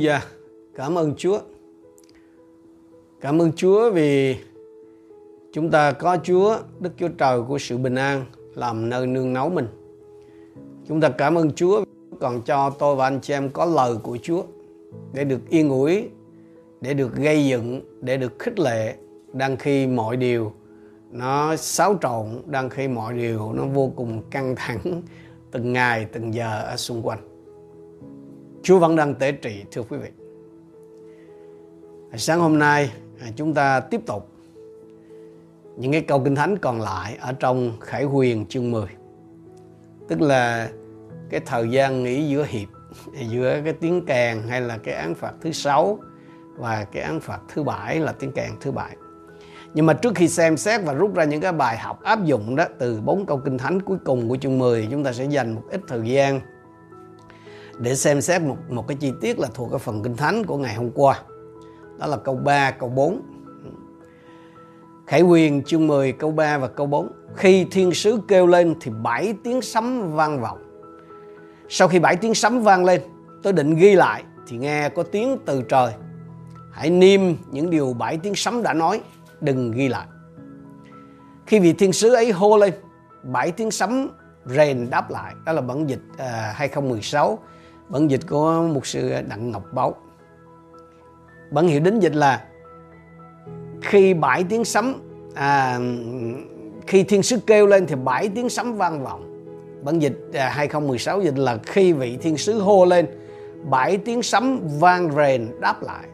Hallelujah. Cảm ơn Chúa. Cảm ơn Chúa vì chúng ta có Chúa, Đức Chúa Trời của sự bình an làm nơi nương náu mình. Chúng ta cảm ơn Chúa còn cho tôi và anh chị em có lời của Chúa để được yên ủi, để được gây dựng, để được khích lệ đang khi mọi điều nó xáo trộn, đang khi mọi điều nó vô cùng căng thẳng từng ngày, từng giờ ở xung quanh. Chúa vẫn đang tế trị thưa quý vị. Sáng hôm nay à, chúng ta tiếp tục những cái câu kinh thánh còn lại ở trong Khải Huyền chương 10. Tức là cái thời gian nghỉ giữa hiệp, giữa cái tiếng kèn hay là cái án phạt thứ sáu và cái án phạt thứ bảy là tiếng kèn thứ bảy. Nhưng mà trước khi xem xét và rút ra những cái bài học áp dụng đó từ bốn câu kinh thánh cuối cùng của chương 10 chúng ta sẽ dành một ít thời gian để xem xét một một cái chi tiết là thuộc cái phần kinh thánh của ngày hôm qua. Đó là câu 3, câu 4. Khải Quyền chương 10 câu 3 và câu 4. Khi thiên sứ kêu lên thì bảy tiếng sấm vang vọng. Sau khi bảy tiếng sấm vang lên, tôi định ghi lại thì nghe có tiếng từ trời. Hãy niêm những điều bảy tiếng sấm đã nói, đừng ghi lại. Khi vị thiên sứ ấy hô lên, bảy tiếng sấm rền đáp lại. Đó là bản dịch à, 2016 bản dịch của mục sư đặng ngọc báo bản hiệu đính dịch là khi bảy tiếng sấm à, khi thiên sứ kêu lên thì bảy tiếng sấm vang vọng. Bản dịch à, 2016 dịch là khi vị thiên sứ hô lên bảy tiếng sấm vang rền đáp lại.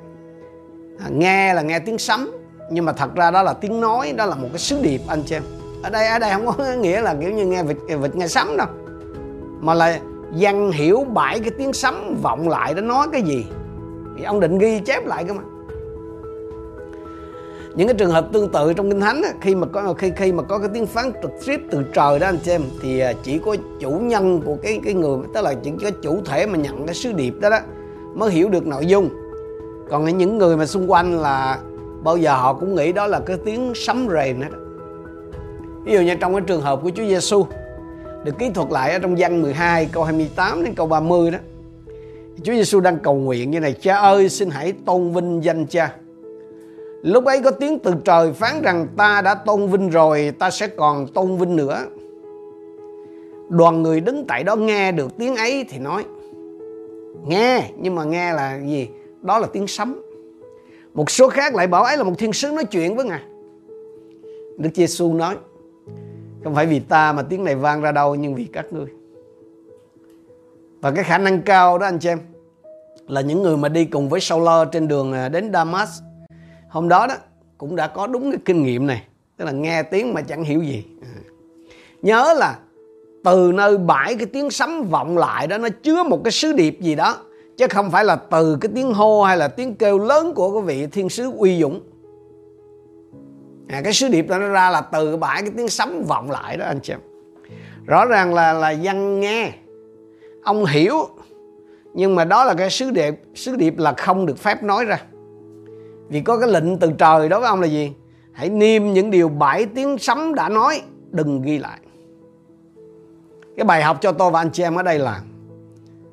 À, nghe là nghe tiếng sấm nhưng mà thật ra đó là tiếng nói đó là một cái sứ điệp anh chị em. Ở đây ở đây không có nghĩa là kiểu như nghe vịt vịt nghe sấm đâu mà là dân hiểu bảy cái tiếng sấm vọng lại đó nói cái gì? Thì ông định ghi chép lại cơ mà. Những cái trường hợp tương tự trong kinh thánh khi mà có, khi khi mà có cái tiếng phán trực tiếp từ trời đó anh xem thì à, chỉ có chủ nhân của cái cái người, tức là chỉ có chủ thể mà nhận cái sứ điệp đó đó, mới hiểu được nội dung. Còn những người mà xung quanh là bao giờ họ cũng nghĩ đó là cái tiếng sấm rền đó ví dụ như trong cái trường hợp của Chúa Giêsu được kỹ thuật lại ở trong văn 12 câu 28 đến câu 30 đó. Chúa Giêsu đang cầu nguyện như này: Cha ơi, xin hãy tôn vinh danh Cha. Lúc ấy có tiếng từ trời phán rằng ta đã tôn vinh rồi, ta sẽ còn tôn vinh nữa. Đoàn người đứng tại đó nghe được tiếng ấy thì nói Nghe, nhưng mà nghe là gì? Đó là tiếng sấm Một số khác lại bảo ấy là một thiên sứ nói chuyện với Ngài Đức Giêsu nói không phải vì ta mà tiếng này vang ra đâu, nhưng vì các ngươi. Và cái khả năng cao đó, anh chị em, là những người mà đi cùng với Saul trên đường à, đến Damas. Hôm đó đó, cũng đã có đúng cái kinh nghiệm này, tức là nghe tiếng mà chẳng hiểu gì. À. Nhớ là từ nơi bãi cái tiếng sấm vọng lại đó, nó chứa một cái sứ điệp gì đó, chứ không phải là từ cái tiếng hô hay là tiếng kêu lớn của cái vị thiên sứ uy dũng à, cái sứ điệp đó nó ra là từ bãi cái tiếng sấm vọng lại đó anh chị em. Rõ ràng là là dân nghe ông hiểu nhưng mà đó là cái sứ điệp sứ điệp là không được phép nói ra. Vì có cái lệnh từ trời đó với ông là gì? Hãy niêm những điều bảy tiếng sấm đã nói đừng ghi lại. Cái bài học cho tôi và anh chị em ở đây là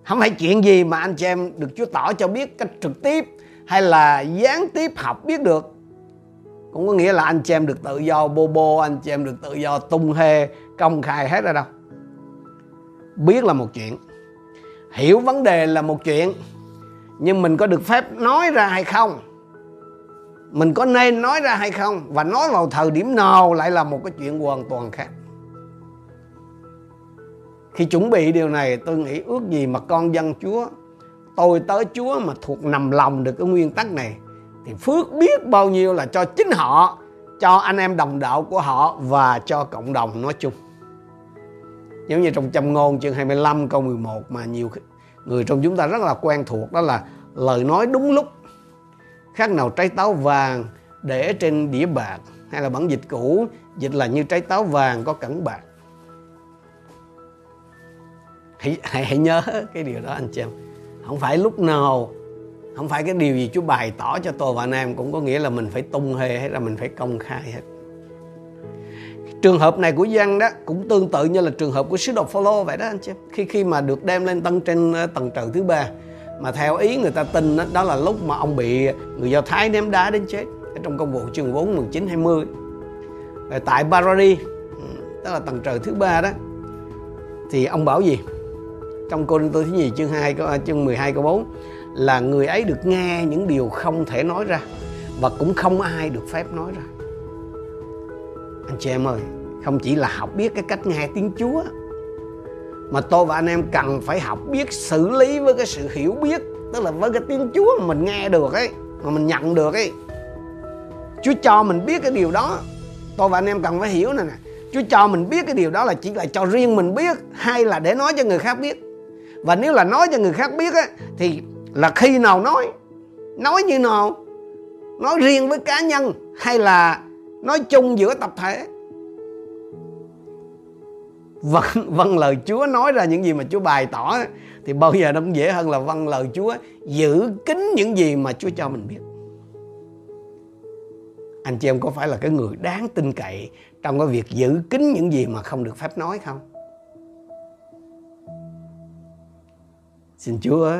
không phải chuyện gì mà anh chị em được Chúa tỏ cho biết cách trực tiếp hay là gián tiếp học biết được cũng có nghĩa là anh chị em được tự do bô bô anh chị em được tự do tung hê, công khai hết ra đâu. Biết là một chuyện, hiểu vấn đề là một chuyện, nhưng mình có được phép nói ra hay không? Mình có nên nói ra hay không? Và nói vào thời điểm nào lại là một cái chuyện hoàn toàn khác? Khi chuẩn bị điều này, tôi nghĩ ước gì mà con dân chúa, tôi tới chúa mà thuộc nằm lòng được cái nguyên tắc này thì phước biết bao nhiêu là cho chính họ cho anh em đồng đạo của họ và cho cộng đồng nói chung. Giống như trong châm ngôn chương 25 câu 11 mà nhiều người trong chúng ta rất là quen thuộc đó là lời nói đúng lúc khác nào trái táo vàng để trên đĩa bạc hay là bản dịch cũ dịch là như trái táo vàng có cẩn bạc. Hãy, hãy, hãy nhớ cái điều đó anh chị em. Không phải lúc nào không phải cái điều gì Chúa bày tỏ cho tôi và anh em cũng có nghĩa là mình phải tung hề hay là mình phải công khai hết. Trường hợp này của dân đó cũng tương tự như là trường hợp của sứ đồ Phaolô vậy đó anh chị khi khi mà được đem lên tân trên ờ, tầng trời thứ ba mà theo ý người ta tin đó, đó là lúc mà ông bị người Do Thái ném đá đến chết ở trong công vụ chương 4 19 20 rồi tại Barari ừ, đó là tầng trời thứ ba đó thì ông bảo gì? Trong Cô Tô thứ nhì chương 2 à, chương 12 câu 4 là người ấy được nghe những điều không thể nói ra và cũng không ai được phép nói ra. Anh chị em ơi, không chỉ là học biết cái cách nghe tiếng Chúa, mà tôi và anh em cần phải học biết xử lý với cái sự hiểu biết, tức là với cái tiếng Chúa mà mình nghe được ấy, mà mình nhận được ấy. Chúa cho mình biết cái điều đó. Tôi và anh em cần phải hiểu này nè. Chúa cho mình biết cái điều đó là chỉ là cho riêng mình biết, hay là để nói cho người khác biết? Và nếu là nói cho người khác biết á thì là khi nào nói nói như nào, nói riêng với cá nhân hay là nói chung giữa tập thể? Vâng vâng lời Chúa nói ra những gì mà Chúa bày tỏ thì bao giờ nó cũng dễ hơn là vâng lời Chúa giữ kín những gì mà Chúa cho mình biết. Anh chị em có phải là cái người đáng tin cậy trong cái việc giữ kín những gì mà không được phép nói không? Xin Chúa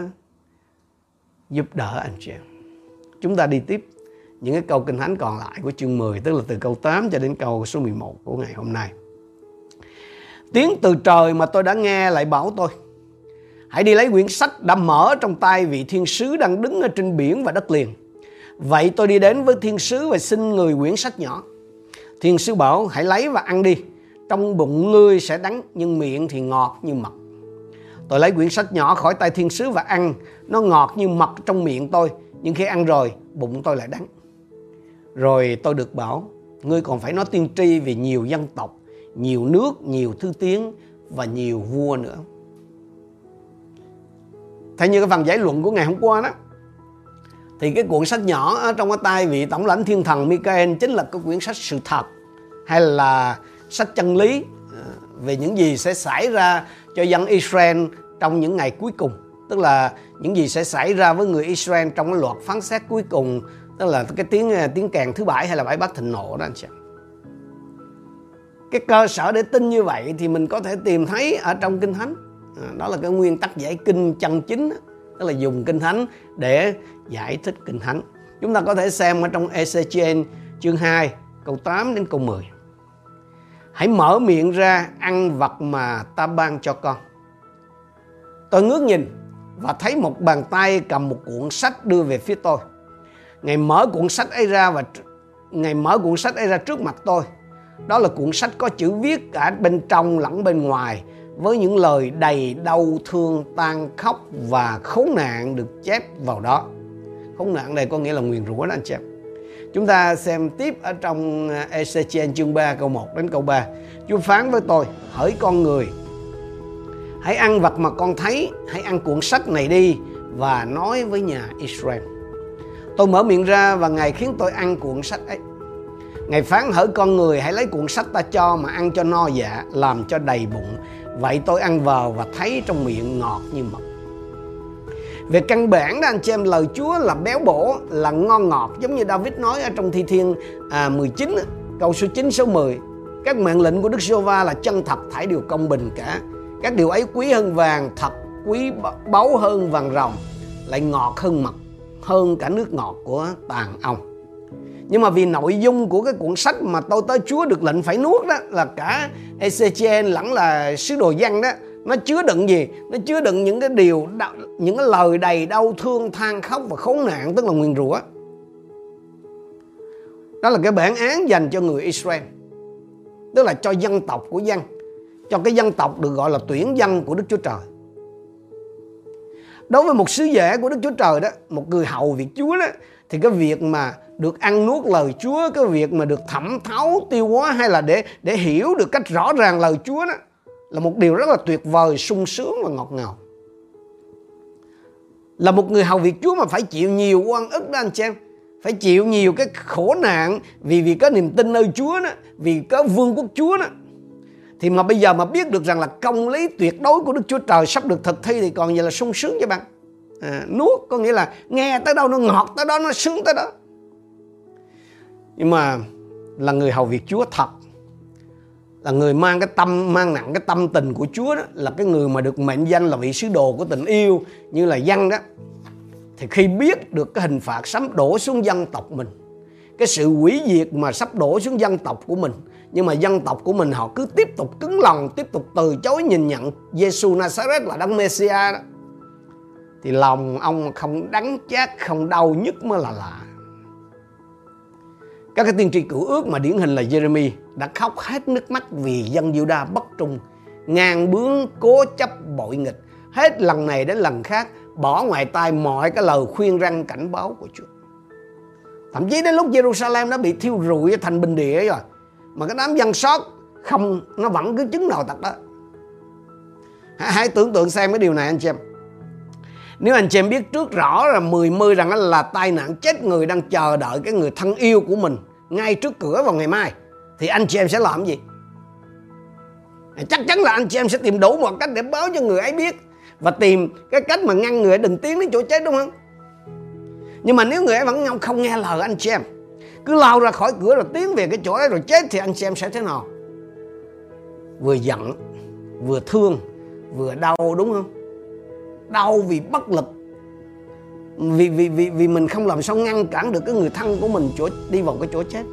giúp đỡ anh chị em. Chúng ta đi tiếp những cái câu kinh thánh còn lại của chương 10 tức là từ câu 8 cho đến câu số 11 của ngày hôm nay. Tiếng từ trời mà tôi đã nghe lại bảo tôi, hãy đi lấy quyển sách đã mở trong tay vị thiên sứ đang đứng ở trên biển và đất liền. Vậy tôi đi đến với thiên sứ và xin người quyển sách nhỏ. Thiên sứ bảo, hãy lấy và ăn đi, trong bụng ngươi sẽ đắng, nhưng miệng thì ngọt như mật. Tôi lấy quyển sách nhỏ khỏi tay thiên sứ và ăn nó ngọt như mật trong miệng tôi, nhưng khi ăn rồi, bụng tôi lại đắng. Rồi tôi được bảo, ngươi còn phải nói tiên tri về nhiều dân tộc, nhiều nước, nhiều thứ tiếng và nhiều vua nữa. Thế như cái phần giải luận của ngày hôm qua đó, thì cái cuốn sách nhỏ ở trong cái tay vị tổng lãnh thiên thần Michael chính là cái quyển sách sự thật hay là sách chân lý ờ, về những gì sẽ xảy ra cho dân Israel trong những ngày cuối cùng tức là những gì sẽ xảy ra với người Israel trong cái loạt phán xét cuối cùng, tức là cái tiếng à, tiếng kèn thứ bảy hay là bảy bát thịnh nộ đó anh chị cái cơ sở để tin như vậy thì mình có thể tìm thấy ở trong kinh thánh. À, đó là cái nguyên tắc giải kinh chân chính tức là dùng kinh thánh để giải thích kinh thánh. Chúng ta có thể xem ở trong Ezechiel chương 2 câu 8 đến câu 10 hãy mở miệng ra ăn vật mà ta ban cho con. Tôi ngước nhìn và thấy một bàn tay cầm một cuộn sách đưa về phía tôi. Ngài mở cuộn sách ấy ra và ngài mở cuộn sách ấy ra trước mặt tôi. Đó là cuộn sách có chữ viết cả bên trong lẫn bên ngoài, với những lời đầy đau thương tan khóc và khốn nạn được chép vào đó. Khốn nạn này có nghĩa là nguyền rủa đó anh chị em. Chúng ta xem tiếp ở trong à, Ezechiel chương 3 câu 1 đến câu 3 Chúa phán với tôi, hỡi con người hãy ăn vật mà con thấy hãy ăn cuộn sách này đi và nói với nhà Israel tôi mở miệng ra và ngài khiến tôi ăn cuộn sách ấy Ngài phán hỡi con người hãy lấy cuộn sách ta cho mà ăn cho no dạ, làm cho đầy bụng. Vậy tôi ăn vào và thấy trong miệng ngọt như mật. Về căn bản đó anh chị em lời Chúa là béo bổ, là ngon ngọt giống như David nói ở trong Thi Thiên à, 19 câu số 9 số 10. Các mệnh lệnh của Đức giê va là chân thật thải điều công bình cả. Các điều ấy quý hơn vàng, thật quý báu hơn vàng ròng, lại ngọt hơn mật, hơn cả nước ngọt của tàn ong nhưng mà vì nội dung của cái cuốn sách mà tôi tới Chúa được lệnh phải nuốt đó là cả Ezechiel lẫn là sứ đồ văn đó nó chứa đựng gì? Nó chứa đựng những cái điều những cái lời đầy đau thương than khóc và khốn nạn tức là nguyền rủa. Đó là cái bản án dành cho người Israel tức là cho dân tộc của dân cho cái dân tộc được gọi là tuyển dân của Đức Chúa Trời. Đối với một sứ giả của Đức Chúa Trời đó, một người hầu việc Chúa đó, thì cái việc mà được ăn nuốt lời Chúa, cái việc mà được thẩm thấu tiêu hóa hay là để để hiểu được cách rõ ràng lời Chúa đó, là một điều rất là tuyệt vời, sung sướng và ngọt ngào. Là một người hầu việc Chúa mà phải chịu nhiều oan ức đó anh chị em. Phải chịu nhiều cái khổ nạn vì vì có niềm tin nơi Chúa đó, vì có vương quốc Chúa đó thì mà bây giờ mà biết được rằng là công lý tuyệt đối của Đức Chúa Trời sắp được thực thi thì còn gì là sung sướng cho bạn. À, nuốt có nghĩa là nghe tới đâu nó ngọt tới đó nó sướng tới đó. Nhưng mà là người hầu việc Chúa thật là người mang cái tâm mang nặng cái tâm tình của Chúa đó là cái người mà được mệnh danh là vị sứ đồ của tình yêu như là dân đó. Thì khi biết được cái hình phạt sắp đổ xuống dân tộc mình cái sự hủy diệt mà sắp đổ xuống dân tộc của mình nhưng mà dân tộc của mình họ cứ tiếp tục cứng lòng, tiếp tục từ chối nhìn nhận Giêsu Nazareth là đấng Messia đó. Thì lòng ông không đắng chát, không đau nhức mới là lạ. Các cái tiên tri cựu ước mà điển hình là Jeremy đã khóc hết nước mắt vì dân Juda bất trung, ngang bướng, cố chấp, bội nghịch. Hết lần này đến lần khác, bỏ ngoài tai mọi cái lời khuyên răng cảnh báo của Chúa. Thậm chí đến lúc Jerusalem đã bị thiêu rụi thành bình địa rồi mà cái đám dân sót không nó vẫn cứ chứng nào tật đó. Hãy, hãy tưởng tượng xem cái điều này anh chị em nếu anh chị em biết trước rõ là mười mươi rằng là tai nạn chết người đang chờ đợi cái người thân yêu của mình ngay trước cửa vào ngày mai thì anh chị em sẽ làm gì? Chắc chắn là anh chị em sẽ tìm đủ một cách để báo cho người ấy biết và tìm cái cách mà ngăn người ấy đừng tiến đến chỗ chết đúng không? Nhưng mà nếu người ấy vẫn không nghe lời anh chị em cứ lao ra khỏi cửa rồi tiến về cái chỗ ấy rồi chết thì anh xem sẽ thế nào? Vừa giận, vừa thương, vừa đau đúng không? Đau vì bất lực. Vì vì vì vì mình không làm sao ngăn cản được cái người thân của mình chỗ đi vào cái chỗ chết.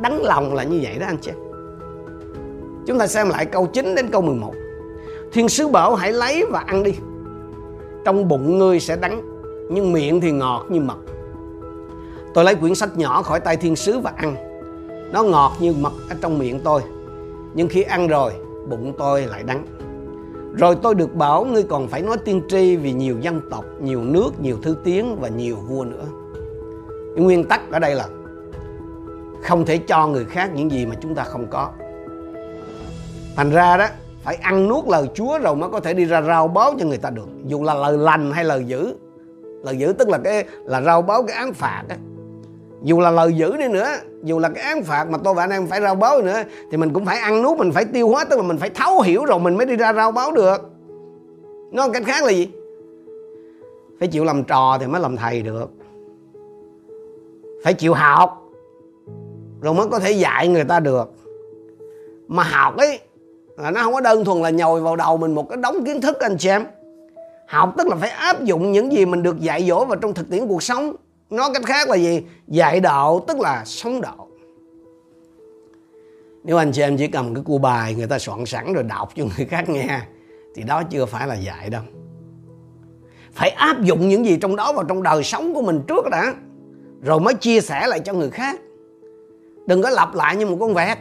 Đắng lòng là như vậy đó anh chị. Chúng ta xem lại câu 9 đến câu 11 thiên sứ bảo hãy lấy và ăn đi. Trong bụng ngươi sẽ đắng, nhưng miệng thì ngọt như mật tôi lấy quyển sách nhỏ khỏi tay thiên sứ và ăn nó ngọt như mật ở trong miệng tôi nhưng khi ăn rồi bụng tôi lại đắng rồi tôi được bảo ngươi còn phải nói tiên tri vì nhiều dân tộc, nhiều nước, nhiều thứ tiếng và nhiều vua nữa. Cái nguyên tắc ở đây là không thể cho người khác những gì mà chúng ta không có. Thành ra đó, phải ăn nuốt lời Chúa rồi mới có thể đi ra rao báo cho người ta được. Dù là lời lành hay lời dữ. Lời dữ tức là cái là rao báo cái án phạt ấy dù là lời dữ đi nữa, dù là cái án phạt mà tôi và anh em phải rao báo nữa thì mình cũng phải ăn nuốt, mình phải tiêu hóa tức là mình phải thấu hiểu rồi mình mới đi ra rao báo được. Nói cách khác là gì? Phải chịu làm trò thì mới làm thầy được. Phải chịu học rồi mới có thể dạy người ta được. Mà học ấy là nó không có đơn thuần là nhồi vào đầu mình một cái đống kiến thức anh chị em. Học tức là phải áp dụng những gì mình được dạy dỗ vào trong thực tiễn cuộc sống nói cách khác là gì? Dạy đạo tức là sống đạo. Nếu anh chị em chỉ cầm cái cua bài người ta soạn sẵn rồi đọc cho người khác nghe, thì đó chưa phải là dạy đâu. Phải áp dụng những gì trong đó vào trong đời sống của mình trước đã, rồi mới chia sẻ lại cho người khác. Đừng có lặp lại như một con vẹt.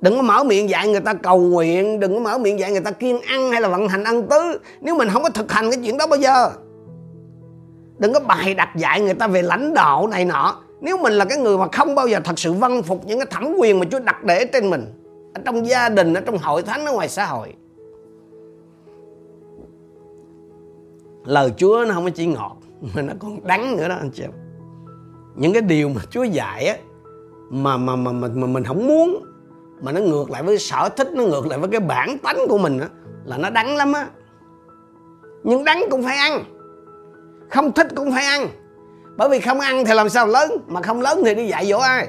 Đừng có mở miệng dạy người ta cầu nguyện, đừng có mở miệng dạy người ta kiên ăn hay là vận hành ăn tứ. Nếu mình không có thực hành cái chuyện đó bao giờ đừng có bài đặt dạy người ta về lãnh đạo này nọ. Nếu mình là cái người mà không bao giờ thật sự văn phục những cái thẩm quyền mà Chúa đặt để trên mình ở trong gia đình ở trong hội thánh ở ngoài xã hội. Lời Chúa nó không có chỉ ngọt mà nó còn đắng nữa đó anh chị em. Những cái điều mà Chúa dạy á mà mà mà mà, mà mình không muốn mà nó ngược lại với sở thích nó ngược lại với cái bản tánh của mình á là nó đắng lắm á. Nhưng đắng cũng phải ăn không thích cũng phải ăn. Bởi vì không ăn thì làm sao lớn? Mà không lớn thì đi dạy dỗ ai?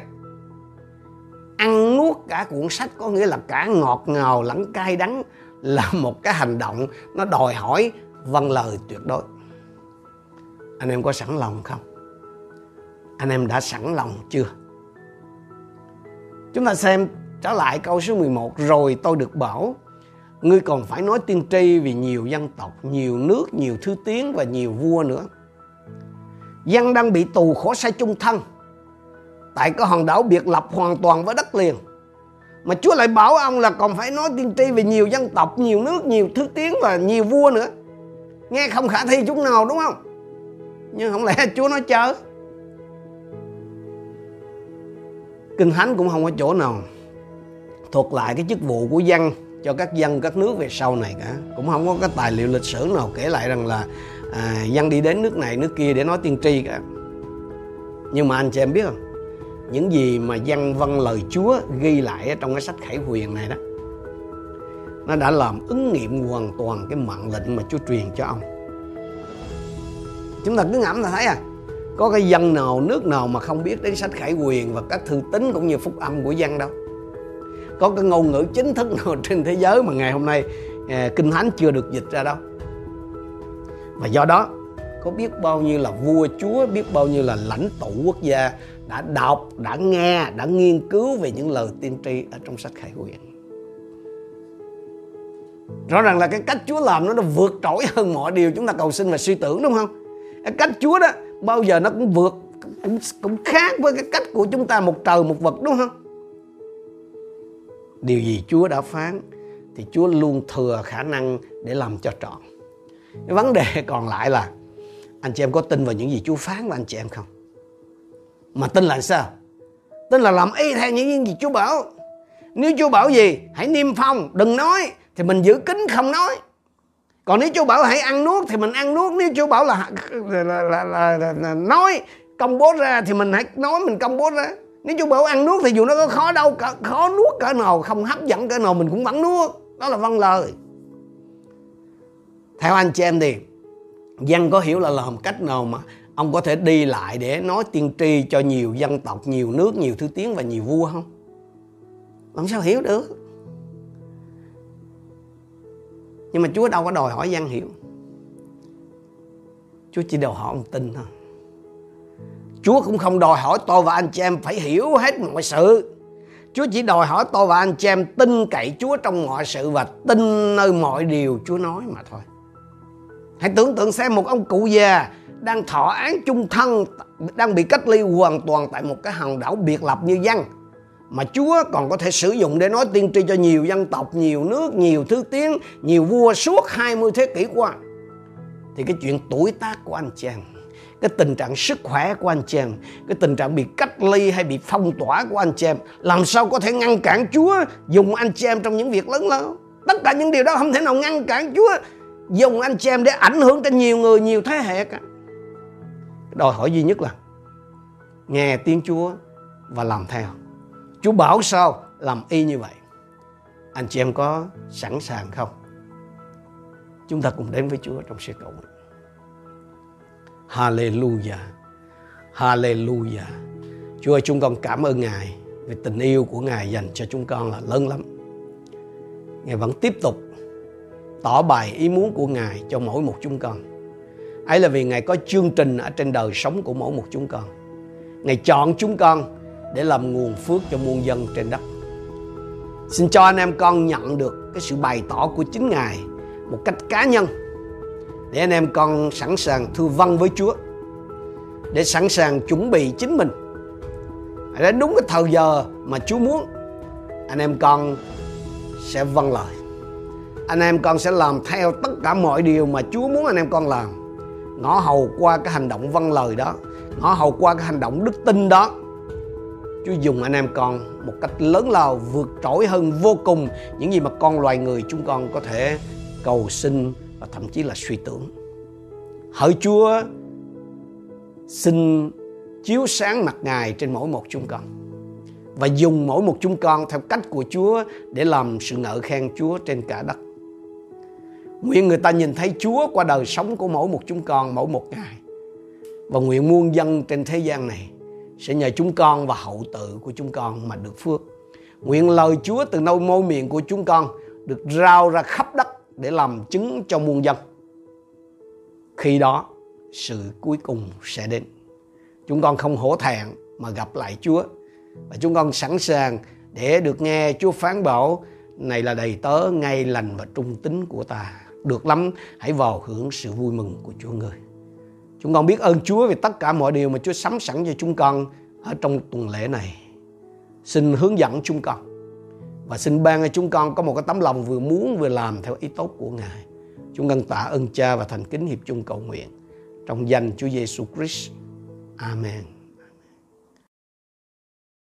Ăn nuốt cả cuốn sách có nghĩa là cả ngọt ngào, lẫn cay đắng là một cái hành động nó đòi hỏi vâng lời tuyệt đối. Anh em có sẵn lòng không? Anh em đã sẵn lòng chưa? Chúng ta xem trở lại câu số 11 rồi tôi được bảo ngươi còn phải nói tiên tri vì nhiều dân tộc, nhiều nước, nhiều thứ tiếng và nhiều vua nữa. Dân đang bị tù khổ sai chung thân. Tại cái hòn đảo biệt lập hoàn toàn với đất liền. Mà Chúa lại bảo ông là còn phải nói tiên tri về nhiều dân tộc, nhiều nước, nhiều thứ tiếng và nhiều vua nữa. Nghe không khả thi chút nào, đúng không? Nhưng không lẽ Chúa nói chớ? Kinh Thánh cũng không có chỗ nào thuộc lại cái chức vụ của dân cho các dân các nước về sau này cả. Cũng không có cái tài liệu lịch sử nào kể lại rằng là à, dân đi đến nước này nước kia để nói tiên tri cả. Nhưng mà anh chị em biết không? Những gì mà dân văn lời Chúa ghi lại trong cái sách Khải Huyền này đó nó đã làm ứng nghiệm hoàn toàn cái mệnh lệnh mà Chúa truyền cho ông. Chúng ta cứ ngẫm là thấy à có cái dân nào nước nào mà không biết đến sách Khải Huyền và các thư tín cũng như phúc âm của dân đâu có cái ngôn ngữ chính thức nào trên thế giới mà ngày hôm nay à, kinh thánh chưa được dịch ra đâu. Và do đó có biết bao nhiêu là vua chúa biết bao nhiêu là lãnh tụ quốc gia đã đọc đã nghe đã nghiên cứu về những lời tiên tri ở trong sách khải huyền. Rõ ràng là cái cách chúa làm nó nó vượt trội hơn mọi điều chúng ta cầu xin và suy tưởng đúng không? Cái cách chúa đó bao giờ nó cũng vượt cũng cũng khác với cái cách của chúng ta một trời một vật đúng không? Điều gì chúa đã phán thì chúa luôn thừa khả năng để làm cho trọn cái vấn đề còn lại là anh chị em có tin vào những gì Chúa phán với anh chị em không? Mà tin là sao? Tin là làm y theo những gì Chúa bảo. Nếu Chúa bảo gì, hãy niêm phong, đừng nói, thì mình giữ kín không nói. Còn nếu Chúa bảo hãy ăn nuốt thì mình ăn nuốt. Nếu Chúa bảo là, là, là, là, là, là, là nói, công bố ra thì mình hãy nói mình công bố ra. Nếu chú bảo ăn nuốt thì dù nó có khó đâu, khó nuốt cỡ nào, không hấp dẫn cỡ nào mình cũng vẫn nuốt. Đó là văn lời. Theo anh chị em thì dân có hiểu là làm cách nào mà ông có thể đi lại để nói tiên tri cho nhiều dân tộc nhiều nước nhiều thứ tiếng và nhiều vua không làm sao hiểu được nhưng mà chúa đâu có đòi hỏi dân hiểu chúa chỉ đòi hỏi ông tin thôi chúa cũng không đòi hỏi tôi và anh chị em phải hiểu hết mọi sự Chúa chỉ đòi hỏi tôi và anh chị em tin cậy Chúa trong mọi sự và tin nơi mọi điều Chúa nói mà thôi. Hãy tưởng tượng xem một ông cụ già đang thọ án chung thân, đang bị cách ly hoàn toàn tại một cái hòn đảo biệt lập như dân. Mà Chúa còn có thể sử dụng để nói tiên tri cho nhiều dân tộc, nhiều nước, nhiều thứ tiếng, nhiều vua suốt 20 thế kỷ qua. Thì cái chuyện tuổi tác của anh chàng, cái tình trạng sức khỏe của anh chị em, cái tình trạng bị cách ly hay bị phong tỏa của anh chị em, làm sao có thể ngăn cản Chúa dùng anh chị em trong những việc lớn lao? Tất cả những điều đó không thể nào ngăn cản Chúa dùng anh chị em để ảnh hưởng cho nhiều người nhiều thế hệ cả. Đòi hỏi duy nhất là nghe tiếng Chúa và làm theo. Chúa bảo sao làm y như vậy? Anh chị em có sẵn sàng không? Chúng ta cùng đến với Chúa trong sự cầu nguyện. Hallelujah Hallelujah Chúa ơi, chúng con cảm ơn Ngài vì tình yêu của Ngài dành cho chúng con là lớn lắm Ngài vẫn tiếp tục tỏ bài ý muốn của Ngài cho mỗi một chúng con. Ấy là vì Ngài có chương trình ở trên đời sống của mỗi một chúng con. Ngài chọn chúng con để làm nguồn phước cho muôn dân trên đất. Xin cho anh em con nhận được cái sự bày tỏ của chính Ngài một cách cá nhân để anh em con sẵn sàng thư văn với Chúa, để sẵn sàng chuẩn bị chính mình. Đến đúng cái thời giờ mà Chúa muốn, anh em con sẽ vâng lời. Anh em con sẽ làm theo tất cả mọi điều mà Chúa muốn anh em con làm. Ngõ hầu qua cái hành động vâng lời đó, ngõ hầu qua cái hành động đức tin đó. Chúa dùng anh em con một cách lớn lao, vượt trội hơn vô cùng những gì mà con loài người chúng con có thể cầu xin và thậm chí là suy tưởng. Hỡi Chúa, xin chiếu sáng mặt Ngài trên mỗi một chúng con và dùng mỗi một chúng con theo cách của Chúa để làm sự ngợi khen Chúa trên cả đất. Nguyện người ta nhìn thấy Chúa qua đời sống của mỗi một chúng con, mỗi một ngày. Và nguyện muôn dân trên thế gian này sẽ nhờ chúng con và hậu tự của chúng con mà được phước. Nguyện lời Chúa từ nơi môi miệng của chúng con được rao ra khắp đất để làm chứng cho muôn dân. Khi đó, sự cuối cùng sẽ đến. Chúng con không hổ thẹn mà gặp lại Chúa. Và chúng con sẵn sàng để được nghe Chúa phán bảo này là đầy tớ ngay lành và trung tín của ta được lắm hãy vào hưởng sự vui mừng của Chúa người chúng con biết ơn Chúa vì tất cả mọi điều mà Chúa sắm sẵn cho chúng con ở trong tuần lễ này xin hướng dẫn chúng con và xin ban cho chúng con có một cái tấm lòng vừa muốn vừa làm theo ý tốt của Ngài. Chúng con tạ ơn Cha và thành kính hiệp chung cầu nguyện. Trong danh Chúa Giêsu Christ. Amen.